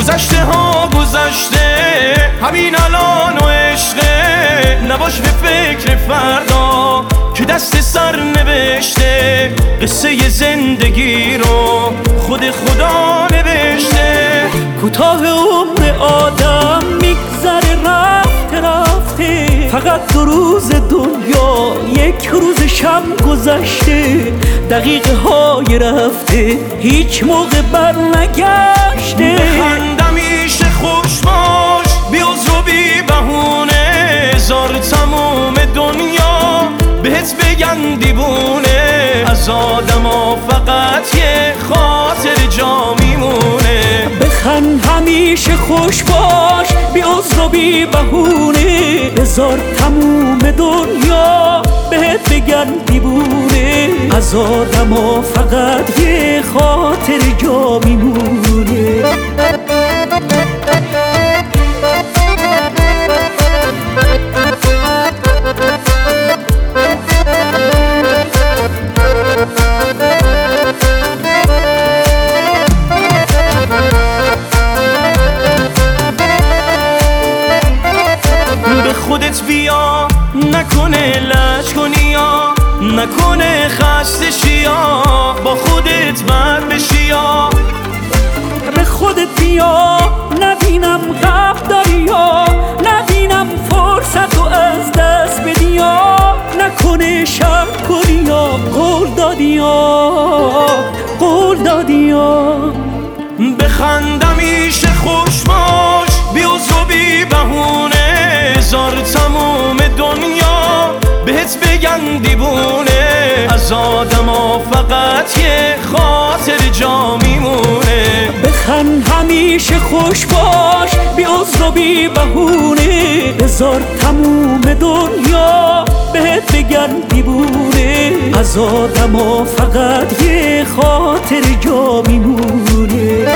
گذشته ها گذشته همین الان و عشقه. نباش به فکر فردا که دست سر نوشته. قصه زندگی رو خود خدا نوشته. کوتاه عمر آدم میگذره رفته رفته. فقط دو روز دنیا یک روز شم گذشته. دقیقه های رفته هیچ موقع بر نگشته دیبونه از آدم ها فقط یه خاطر جا میمونه. بخن همیشه خوش باش بی و بی بهونه. بذار تموم دنیا بهت بگن دیبونه از آدم ها فقط یه خاطر جا میمونه. به خودت بیا. نکنه لش کنی یا. نکنه خسته شیا با خودت بر بشیا به خودت بیا. نبینم غب داری یا. نبینم فرصت و از دست بدی یا. نکنه شب کنی یا. قول دادی یا. قول دادی یا. بخندم میشه خوش دیبونه از آدم ها فقط یه خاطر جا میمونه. بخن همیشه خوش باش بی و بی بهونه. بذار تموم دنیا بهت بگن دیبونه از آدم ها فقط یه خاطر جا میمونه.